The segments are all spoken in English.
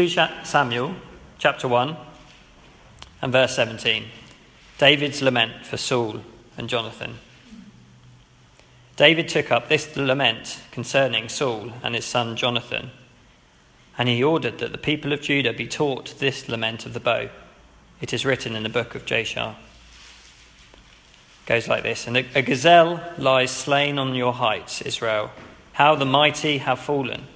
2 Samuel chapter 1 and verse 17. David's lament for Saul and Jonathan. David took up this lament concerning Saul and his son Jonathan, and he ordered that the people of Judah be taught this lament of the bow. It is written in the book of Jashar. It goes like this And a gazelle lies slain on your heights, Israel. How the mighty have fallen.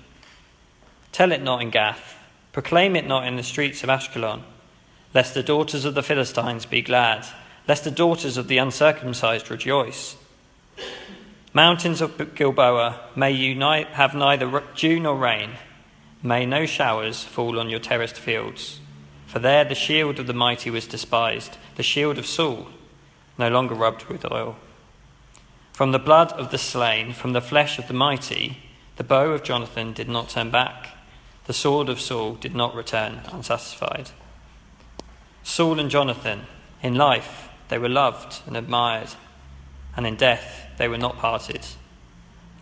Tell it not in Gath, proclaim it not in the streets of Ashkelon, lest the daughters of the Philistines be glad, lest the daughters of the uncircumcised rejoice. Mountains of Gilboa, may you have neither dew nor rain, may no showers fall on your terraced fields. For there the shield of the mighty was despised, the shield of Saul, no longer rubbed with oil. From the blood of the slain, from the flesh of the mighty, the bow of Jonathan did not turn back, the sword of Saul did not return unsatisfied. Saul and Jonathan, in life, they were loved and admired, and in death, they were not parted.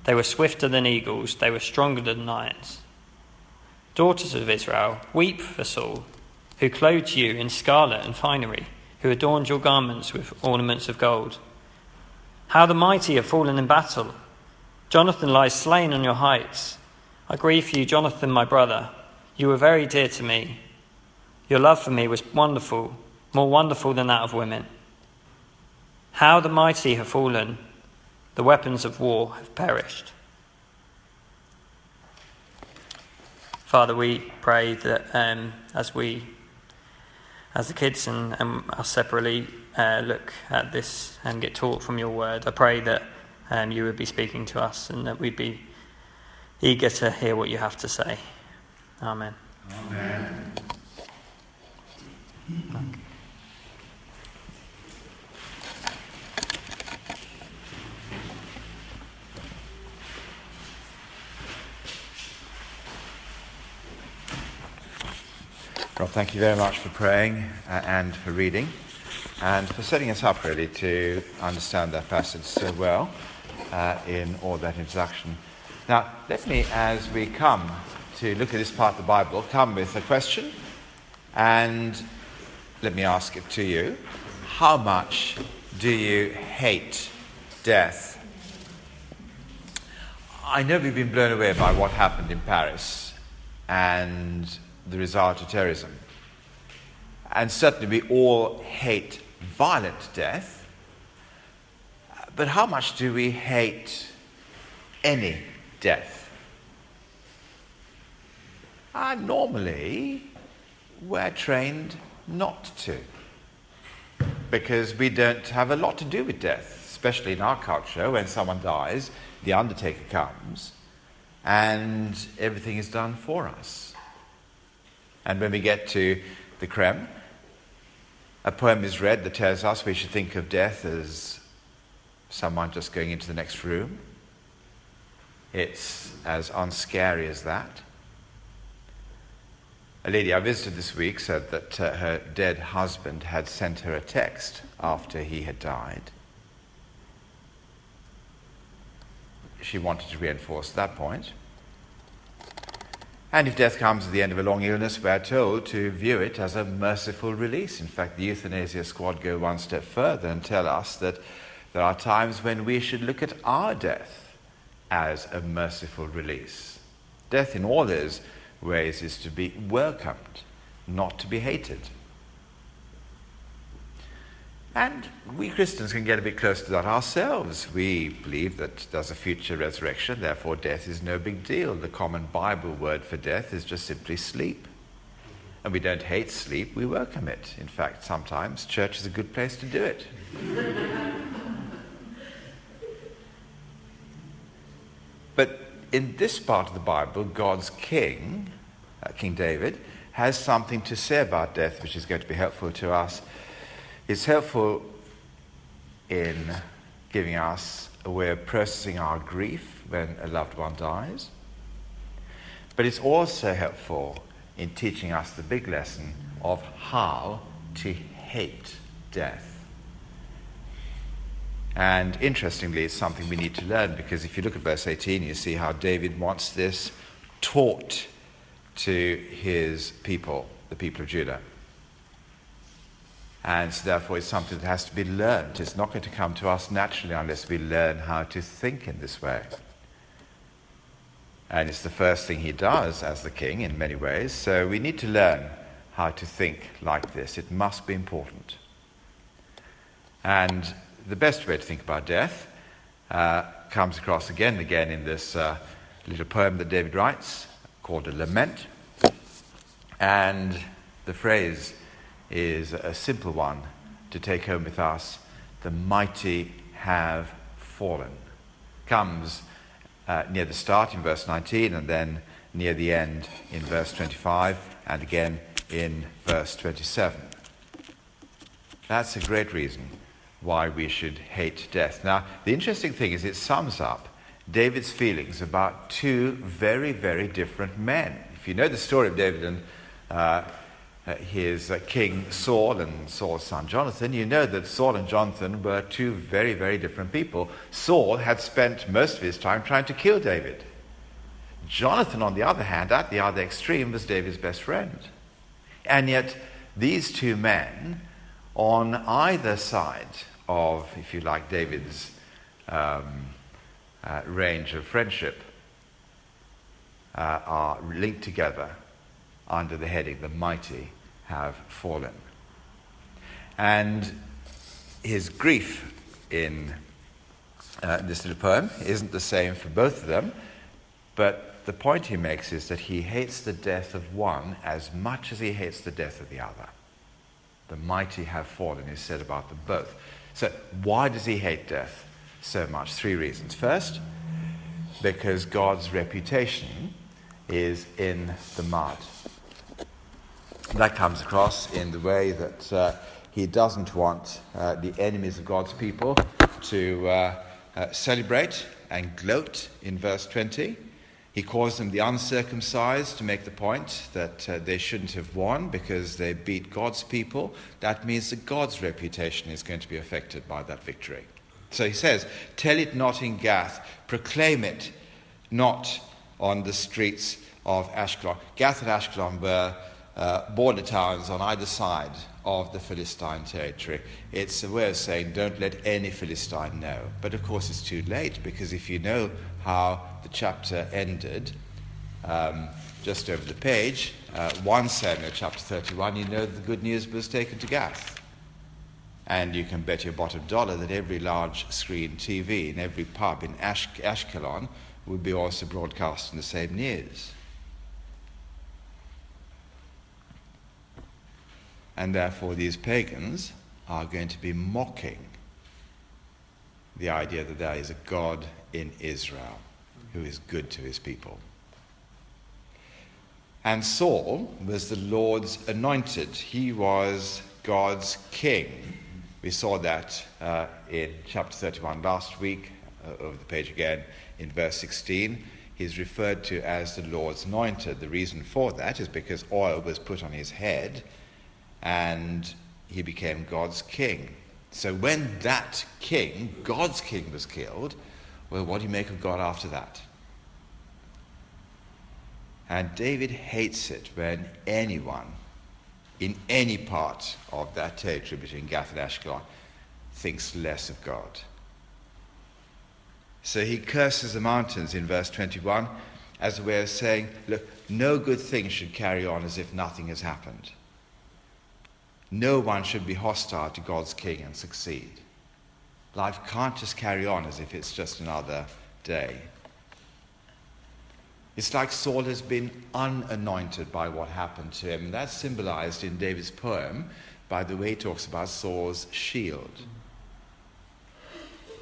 They were swifter than eagles, they were stronger than lions. Daughters of Israel, weep for Saul who clothed you in scarlet and finery, who adorned your garments with ornaments of gold. How the mighty have fallen in battle! Jonathan lies slain on your heights. I grieve for you, Jonathan, my brother. You were very dear to me. Your love for me was wonderful, more wonderful than that of women. How the mighty have fallen! The weapons of war have perished. Father, we pray that um, as we as the kids and, and us separately uh, look at this and get taught from your word, I pray that um, you would be speaking to us and that we'd be eager to hear what you have to say. Amen. Amen. Rob, thank you very much for praying uh, and for reading and for setting us up really to understand that passage so well uh, in all that introduction. Now, let me, as we come to look at this part of the Bible, come with a question and let me ask it to you. How much do you hate death? I know we've been blown away by what happened in Paris and the result of terrorism. And certainly we all hate violent death. But how much do we hate any death? And normally, we're trained not to. Because we don't have a lot to do with death, especially in our culture. When someone dies, the undertaker comes, and everything is done for us. And when we get to the crem, a poem is read that tells us we should think of death as someone just going into the next room. It's as unscary as that. A lady I visited this week said that uh, her dead husband had sent her a text after he had died. She wanted to reinforce that point. And if death comes at the end of a long illness, we're told to view it as a merciful release. In fact, the euthanasia squad go one step further and tell us that there are times when we should look at our death as a merciful release. Death, in all its ways, is to be welcomed, not to be hated. And we Christians can get a bit close to that ourselves. We believe that there's a future resurrection, therefore, death is no big deal. The common Bible word for death is just simply sleep. And we don't hate sleep, we welcome it. In fact, sometimes church is a good place to do it. but in this part of the Bible, God's king, uh, King David, has something to say about death which is going to be helpful to us it's helpful in giving us a way of processing our grief when a loved one dies. But it's also helpful in teaching us the big lesson of how to hate death. And interestingly, it's something we need to learn because if you look at verse 18, you see how David wants this taught to his people, the people of Judah. And so therefore, it's something that has to be learned. It's not going to come to us naturally unless we learn how to think in this way. And it's the first thing he does as the king in many ways. So we need to learn how to think like this. It must be important. And the best way to think about death uh, comes across again and again in this uh, little poem that David writes called a lament. And the phrase is a simple one to take home with us the mighty have fallen. Comes uh, near the start in verse 19 and then near the end in verse 25 and again in verse 27. That's a great reason why we should hate death. Now, the interesting thing is it sums up David's feelings about two very, very different men. If you know the story of David and uh, uh, his uh, king Saul and Saul's son Jonathan, you know that Saul and Jonathan were two very, very different people. Saul had spent most of his time trying to kill David. Jonathan, on the other hand, at the other extreme, was David's best friend. And yet, these two men, on either side of, if you like, David's um, uh, range of friendship, uh, are linked together under the heading The Mighty Have Fallen. And his grief in uh, this little poem isn't the same for both of them, but the point he makes is that he hates the death of one as much as he hates the death of the other. The mighty have fallen is said about them both. So, why does he hate death so much? Three reasons. First, because God's reputation is in the mud. That comes across in the way that uh, he doesn't want uh, the enemies of God's people to uh, uh celebrate and gloat in verse 20. He calls them the uncircumcised to make the point that uh, they shouldn't have won because they beat God's people. That means that God's reputation is going to be affected by that victory. So he says, Tell it not in Gath, proclaim it not on the streets of Ashkelon. Gath and Ashkelon were uh, border towns on either side of the Philistine territory. It's a way of saying, don't let any Philistine know. But of course, it's too late because if you know how the chapter ended, um, just over the page, uh, 1 Samuel chapter 31, you know the good news was taken to Gath. And you can bet your bottom dollar that every large screen TV in every pub in Ash- Ashkelon would be also broadcasting the same news. And therefore, these pagans are going to be mocking the idea that there is a God in Israel who is good to his people. And Saul was the Lord's anointed, he was God's king. We saw that uh, in chapter 31 last week, uh, over the page again, in verse 16. He's referred to as the Lord's anointed. The reason for that is because oil was put on his head and he became God's king. So when that king, God's king, was killed, well, what do you make of God after that? And David hates it when anyone in any part of that territory between Gath and Ashkelon thinks less of God. So he curses the mountains in verse 21 as a way of saying, look, no good thing should carry on as if nothing has happened. No one should be hostile to God's king and succeed. Life can't just carry on as if it's just another day. It's like Saul has been unanointed by what happened to him. That's symbolized in David's poem by the way he talks about Saul's shield.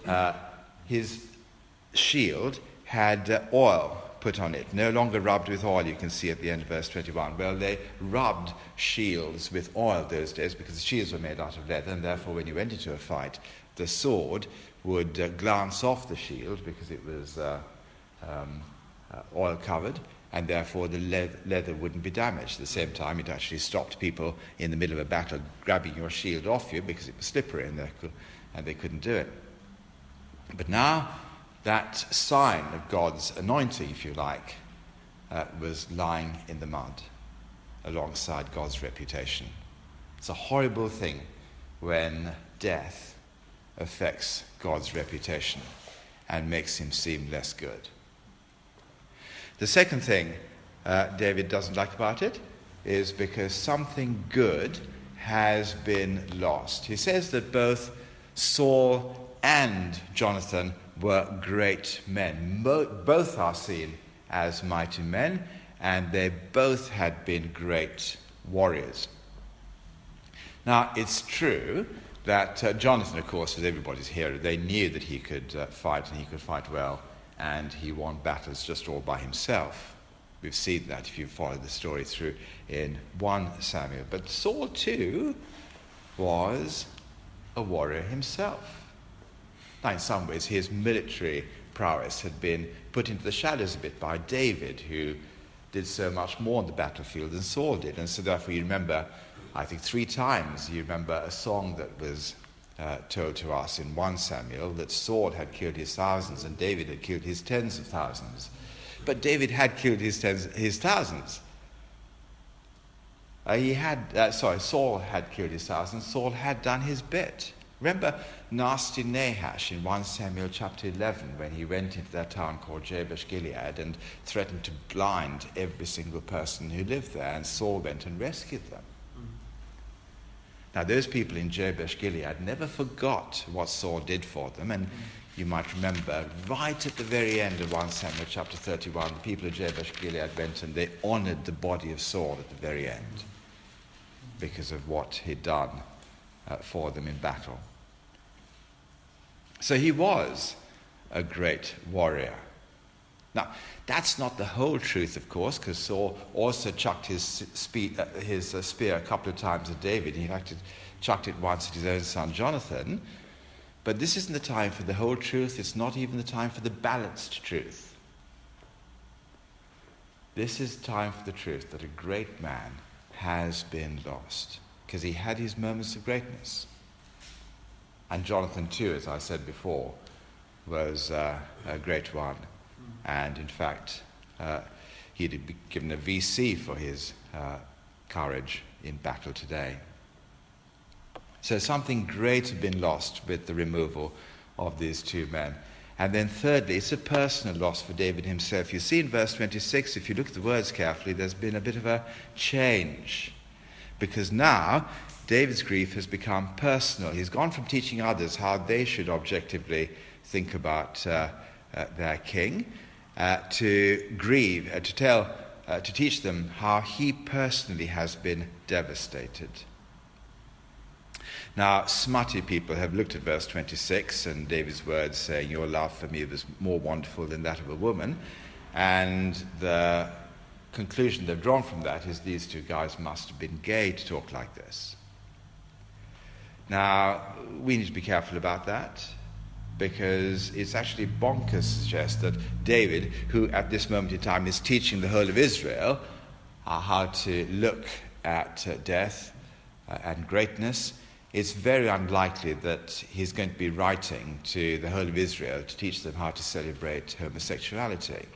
Uh, his shield had uh, oil put on it, no longer rubbed with oil, you can see at the end of verse 21. Well, they rubbed shields with oil those days because the shields were made out of leather, and therefore, when you went into a fight, the sword would uh, glance off the shield because it was uh, um, uh, oil covered, and therefore the le- leather wouldn't be damaged. At the same time, it actually stopped people in the middle of a battle grabbing your shield off you because it was slippery and they couldn't do it. But now, that sign of God's anointing, if you like, uh, was lying in the mud alongside God's reputation. It's a horrible thing when death affects God's reputation and makes him seem less good. The second thing uh, David doesn't like about it is because something good has been lost. He says that both Saul and Jonathan were great men. both are seen as mighty men, and they both had been great warriors. Now, it's true that uh, Jonathan, of course, was everybody's hero. They knew that he could uh, fight and he could fight well, and he won battles just all by himself. We've seen that if you follow the story through in 1 Samuel. But Saul, too, was a warrior himself. Now, in some ways, his military prowess had been put into the shadows a bit by David, who did so much more on the battlefield than Saul did. And so, therefore, you remember, I think three times, you remember a song that was uh, told to us in 1 Samuel that Saul had killed his thousands and David had killed his tens of thousands. But David had killed his, tens, his thousands. Uh, he had, uh, sorry, Saul had killed his thousands. Saul had done his bit. Remember nasty Nahash in 1 Samuel chapter 11 when he went into that town called Jabesh Gilead and threatened to blind every single person who lived there, and Saul went and rescued them. Now, those people in Jabesh Gilead never forgot what Saul did for them, and you might remember right at the very end of 1 Samuel chapter 31, the people of Jabesh Gilead went and they honored the body of Saul at the very end because of what he'd done uh, for them in battle. So he was a great warrior. Now, that's not the whole truth, of course, because Saul also chucked his, spe- uh, his uh, spear a couple of times at David. He actually chucked it once at his own son Jonathan. But this isn't the time for the whole truth. It's not even the time for the balanced truth. This is time for the truth that a great man has been lost because he had his moments of greatness. And Jonathan, too, as I said before, was uh, a great one. And in fact, uh, he'd be given a VC for his uh, courage in battle today. So something great had been lost with the removal of these two men. And then, thirdly, it's a personal loss for David himself. You see in verse 26, if you look at the words carefully, there's been a bit of a change. Because now David's grief has become personal. He's gone from teaching others how they should objectively think about uh, uh, their king uh, to grieve, uh, to tell, uh, to teach them how he personally has been devastated. Now, smutty people have looked at verse 26 and David's words saying, Your love for me was more wonderful than that of a woman. And the conclusion they've drawn from that is these two guys must have been gay to talk like this. Now, we need to be careful about that because it's actually bonkers to suggest that David, who at this moment in time is teaching the whole of Israel uh, how to look at uh, death uh, and greatness, it's very unlikely that he's going to be writing to the whole of Israel to teach them how to celebrate homosexuality.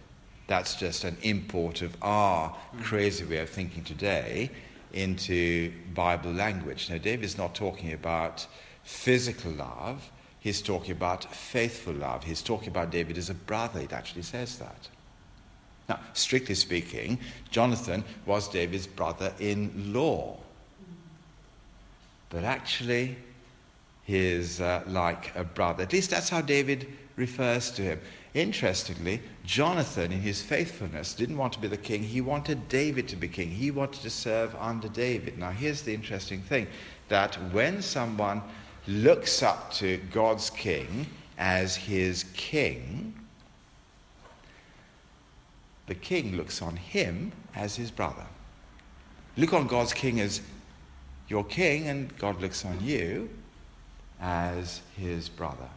That's just an import of our crazy way of thinking today into Bible language. Now, David's not talking about physical love, he's talking about faithful love. He's talking about David as a brother, it actually says that. Now, strictly speaking, Jonathan was David's brother in law. But actually, he is uh, like a brother. At least that's how David refers to him. Interestingly, Jonathan, in his faithfulness, didn't want to be the king. He wanted David to be king. He wanted to serve under David. Now, here's the interesting thing that when someone looks up to God's king as his king, the king looks on him as his brother. Look on God's king as your king, and God looks on you as his brother.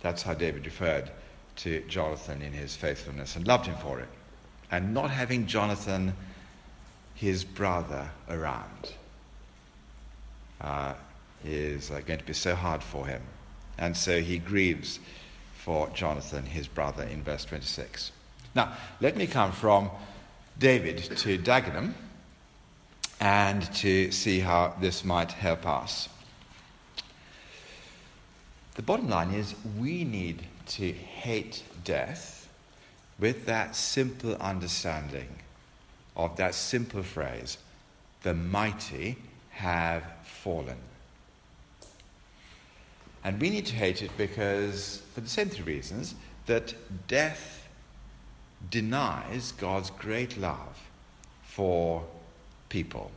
That's how David referred to Jonathan in his faithfulness and loved him for it. And not having Jonathan, his brother, around uh, is uh, going to be so hard for him. And so he grieves for Jonathan, his brother, in verse 26. Now, let me come from David to Dagenham and to see how this might help us. The bottom line is we need to hate death with that simple understanding of that simple phrase the mighty have fallen. And we need to hate it because, for the same three reasons, that death denies God's great love for people.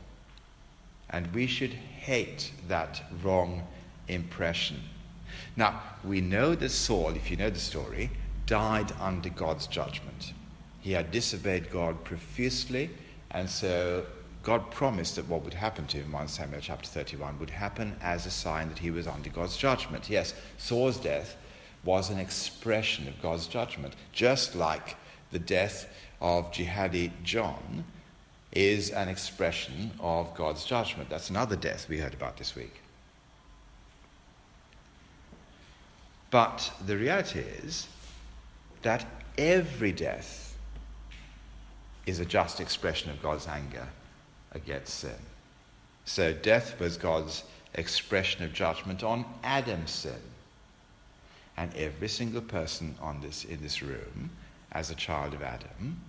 And we should hate that wrong impression. Now, we know that Saul, if you know the story, died under God's judgment. He had disobeyed God profusely, and so God promised that what would happen to him, 1 Samuel chapter 31, would happen as a sign that he was under God's judgment. Yes, Saul's death was an expression of God's judgment, just like the death of Jihadi John is an expression of God's judgment. That's another death we heard about this week. But the reality is that every death is a just expression of God's anger against sin. So death was God's expression of judgment on Adam's sin. And every single person on this, in this room, as a child of Adam,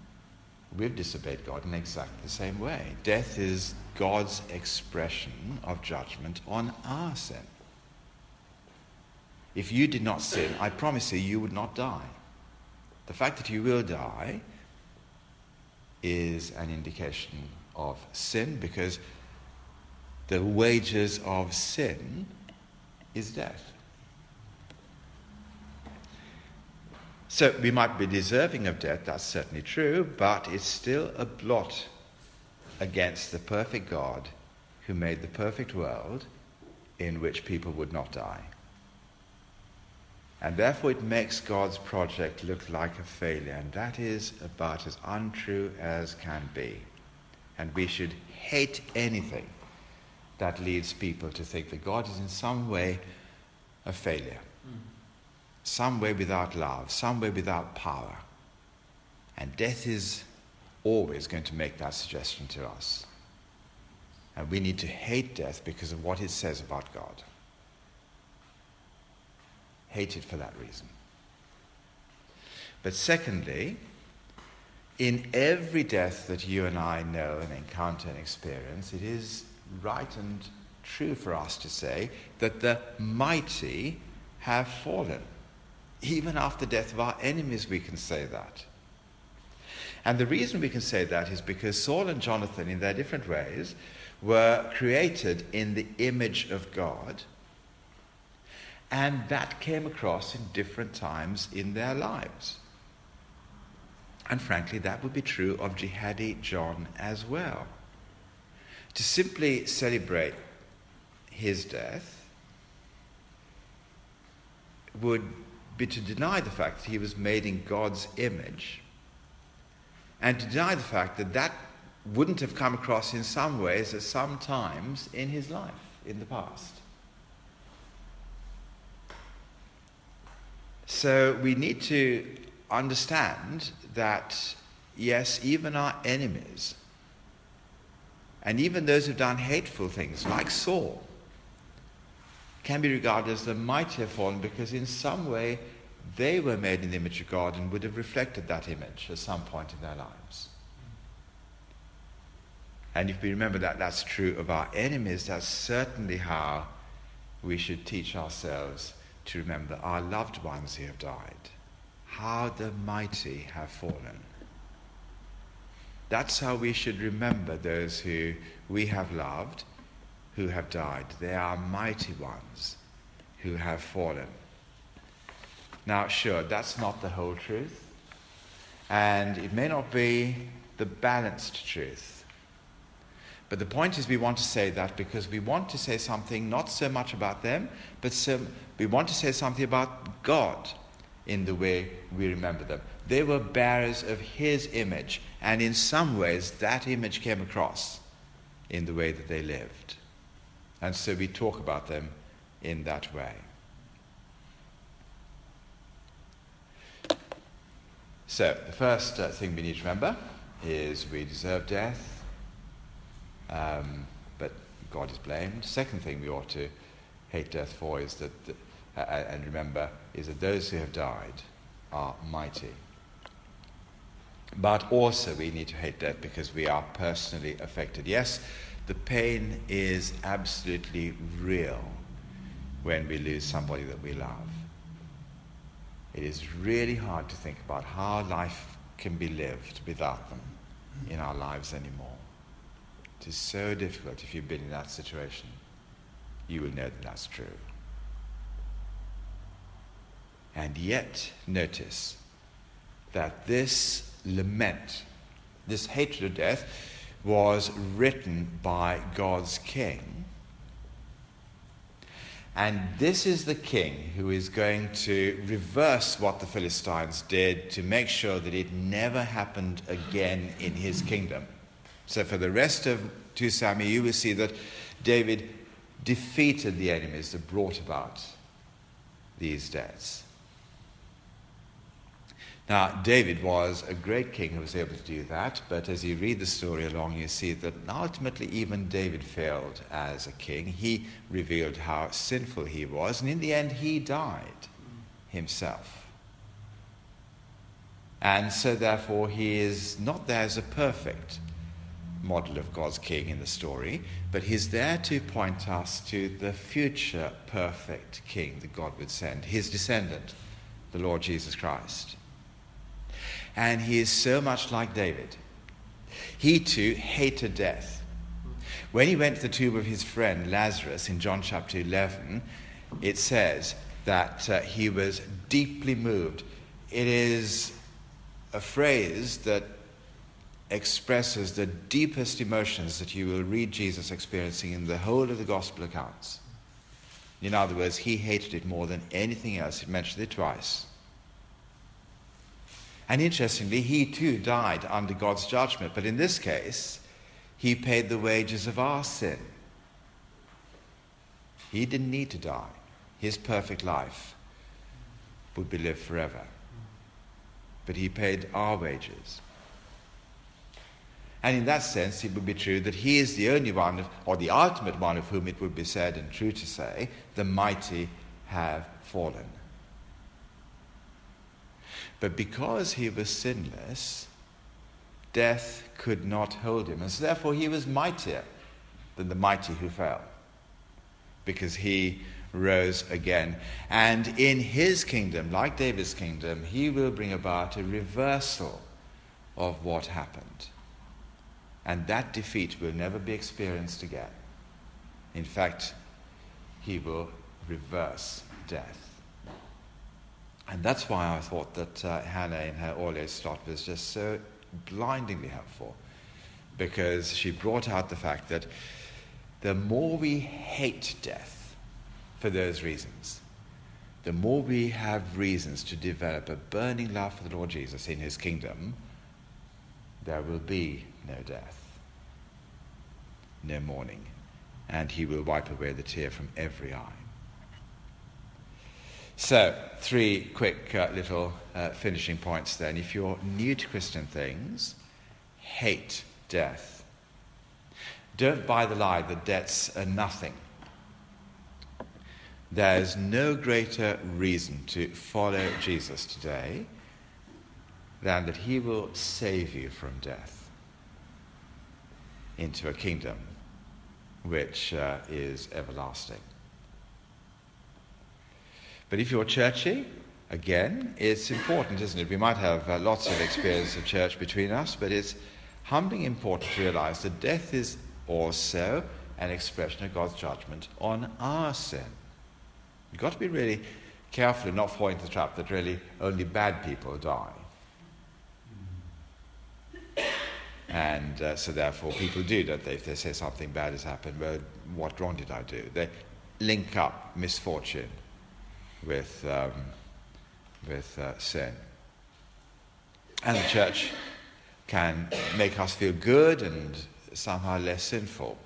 we've disobeyed God in exactly the same way. Death is God's expression of judgment on our sin. If you did not sin, I promise you, you would not die. The fact that you will die is an indication of sin because the wages of sin is death. So we might be deserving of death, that's certainly true, but it's still a blot against the perfect God who made the perfect world in which people would not die. And therefore, it makes God's project look like a failure, and that is about as untrue as can be. And we should hate anything that leads people to think that God is in some way a failure, mm. some way without love, some way without power. And death is always going to make that suggestion to us. And we need to hate death because of what it says about God. Hate it for that reason. But secondly, in every death that you and I know and encounter and experience, it is right and true for us to say that the mighty have fallen. Even after death of our enemies, we can say that. And the reason we can say that is because Saul and Jonathan, in their different ways, were created in the image of God. And that came across in different times in their lives. And frankly, that would be true of Jihadi John as well. To simply celebrate his death would be to deny the fact that he was made in God's image and to deny the fact that that wouldn't have come across in some ways at some times in his life in the past. So we need to understand that, yes, even our enemies, and even those who've done hateful things, like Saul, can be regarded as the mighty have fallen because in some way they were made in the image of God and would have reflected that image at some point in their lives. And if we remember that that's true of our enemies, that's certainly how we should teach ourselves to remember our loved ones who have died how the mighty have fallen. That's how we should remember those who we have loved, who have died. They are mighty ones who have fallen. Now, sure, that's not the whole truth, and it may not be the balanced truth. But the point is, we want to say that because we want to say something not so much about them, but some, we want to say something about God in the way we remember them. They were bearers of His image, and in some ways that image came across in the way that they lived. And so we talk about them in that way. So, the first uh, thing we need to remember is we deserve death, um, but God is blamed. Second thing we ought to hate death for is that, uh, and remember, is that those who have died are mighty. But also, we need to hate death because we are personally affected. Yes, the pain is absolutely real when we lose somebody that we love. It is really hard to think about how life can be lived without them in our lives anymore. It is so difficult if you've been in that situation. You will know that that's true. And yet, notice that this lament, this hatred of death, was written by God's king. And this is the king who is going to reverse what the Philistines did to make sure that it never happened again in his kingdom. So, for the rest of 2 Samuel, you will see that David defeated the enemies that brought about these deaths. Now, David was a great king who was able to do that, but as you read the story along, you see that ultimately even David failed as a king. He revealed how sinful he was, and in the end, he died himself. And so, therefore, he is not there as a perfect model of God's king in the story, but he's there to point us to the future perfect king that God would send, his descendant, the Lord Jesus Christ. And he is so much like David. He too hated death. When he went to the tomb of his friend Lazarus in John chapter 11, it says that uh, he was deeply moved. It is a phrase that expresses the deepest emotions that you will read Jesus experiencing in the whole of the gospel accounts. In other words, he hated it more than anything else. He mentioned it twice. And interestingly, he too died under God's judgment, but in this case, he paid the wages of our sin. He didn't need to die. His perfect life would be lived forever. But he paid our wages. And in that sense, it would be true that he is the only one, or the ultimate one, of whom it would be said and true to say, the mighty have fallen. But because he was sinless, death could not hold him. And so therefore he was mightier than the mighty who fell. Because he rose again. And in his kingdom, like David's kingdom, he will bring about a reversal of what happened. And that defeat will never be experienced again. In fact, he will reverse death. And that's why I thought that uh, Hannah in her earlier slot was just so blindingly helpful, because she brought out the fact that the more we hate death for those reasons, the more we have reasons to develop a burning love for the Lord Jesus in his kingdom, there will be no death, no mourning, and he will wipe away the tear from every eye. So, three quick uh, little uh, finishing points then. If you're new to Christian things, hate death. Don't buy the lie that death's are nothing. There's no greater reason to follow Jesus today than that he will save you from death into a kingdom which uh, is everlasting. But if you're churchy, again, it's important, isn't it? We might have uh, lots of experience of church between us, but it's humbling important to realize that death is also an expression of God's judgment on our sin. You've got to be really careful and not fall into the trap that really only bad people die. And uh, so, therefore, people do, don't they? If they say something bad has happened, well, what wrong did I do? They link up misfortune with, um, with uh, sin. And the church can make us feel good and somehow less sinful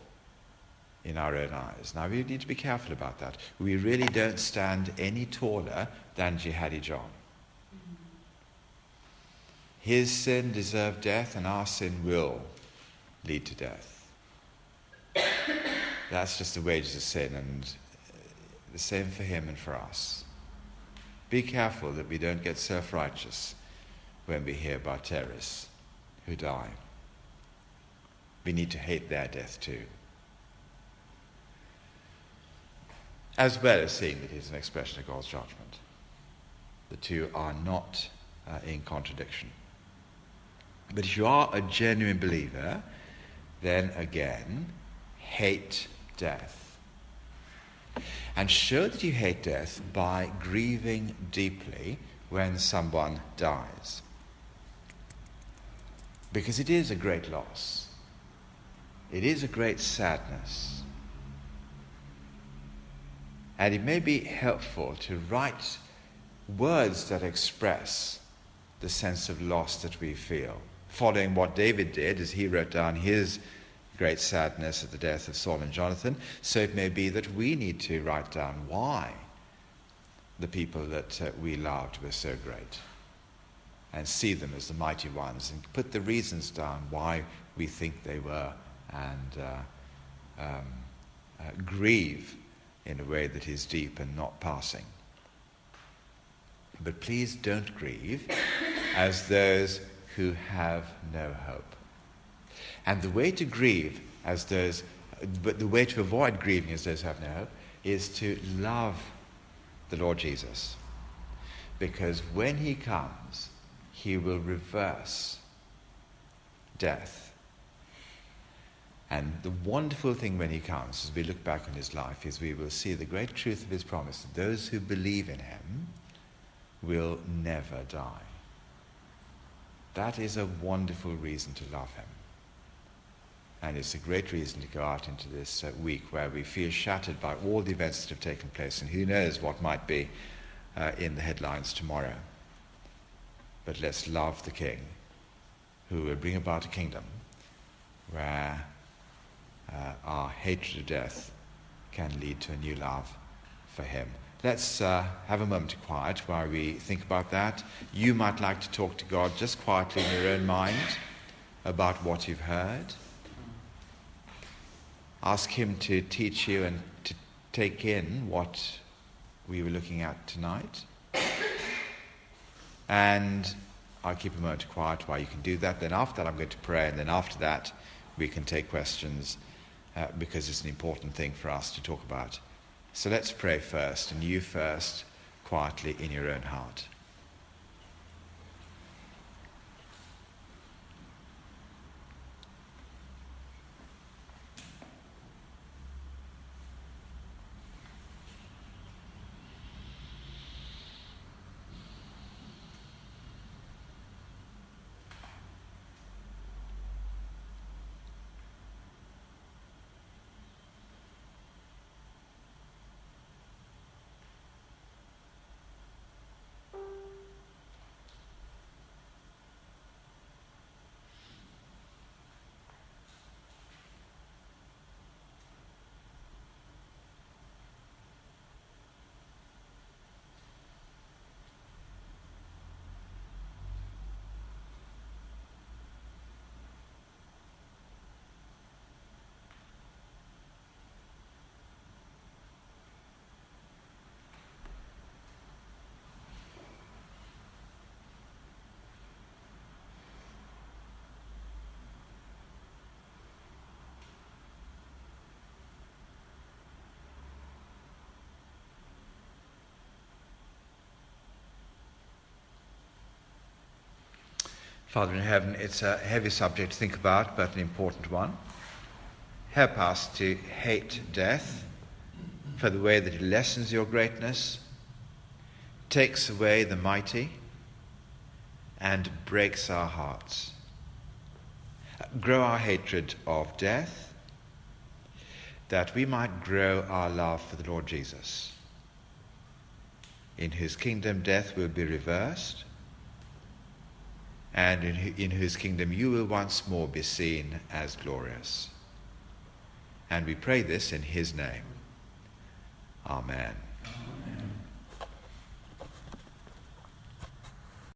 in our own eyes. Now, we need to be careful about that. We really don't stand any taller than Jihadi John. His sin deserved death, and our sin will lead to death. That's just the wages of sin, and the same for him and for us. Be careful that we don't get self righteous when we hear about terrorists who die. We need to hate their death too. As well as seeing that it is an expression of God's judgment. The two are not uh, in contradiction. But if you are a genuine believer, then again, hate death. And show that you hate death by grieving deeply when someone dies. Because it is a great loss, it is a great sadness. And it may be helpful to write words that express the sense of loss that we feel following what David did as he wrote down his great sadness at the death of Saul and Jonathan, so it may be that we need to write down why the people that uh, we loved were so great and see them as the mighty ones and put the reasons down why we think they were and uh, um, uh, grieve in a way that is deep and not passing. But please don't grieve as those who have no hope. And the way to grieve as those, but the way to avoid grieving as those who have no hope is to love the Lord Jesus. Because when he comes, he will reverse death. And the wonderful thing when he comes, as we look back on his life, is we will see the great truth of his promise that those who believe in him will never die. That is a wonderful reason to love him. And it's a great reason to go out into this uh, week where we feel shattered by all the events that have taken place, and who knows what might be uh, in the headlines tomorrow. But let's love the King who will bring about a kingdom where uh, our hatred of death can lead to a new love for him. Let's uh, have a moment of quiet while we think about that. You might like to talk to God just quietly in your own mind about what you've heard. Ask Him to teach you and to take in what we were looking at tonight. And I'll keep a moment of quiet while you can do that. Then after that, I'm going to pray, and then after that, we can take questions uh, because it's an important thing for us to talk about. So let's pray first, and you first, quietly in your own heart. Father in heaven, it's a heavy subject to think about, but an important one. Help us to hate death for the way that it lessens your greatness, takes away the mighty, and breaks our hearts. Grow our hatred of death, that we might grow our love for the Lord Jesus, in whose kingdom death will be reversed and in, in whose kingdom you will once more be seen as glorious. And we pray this in his name. Amen.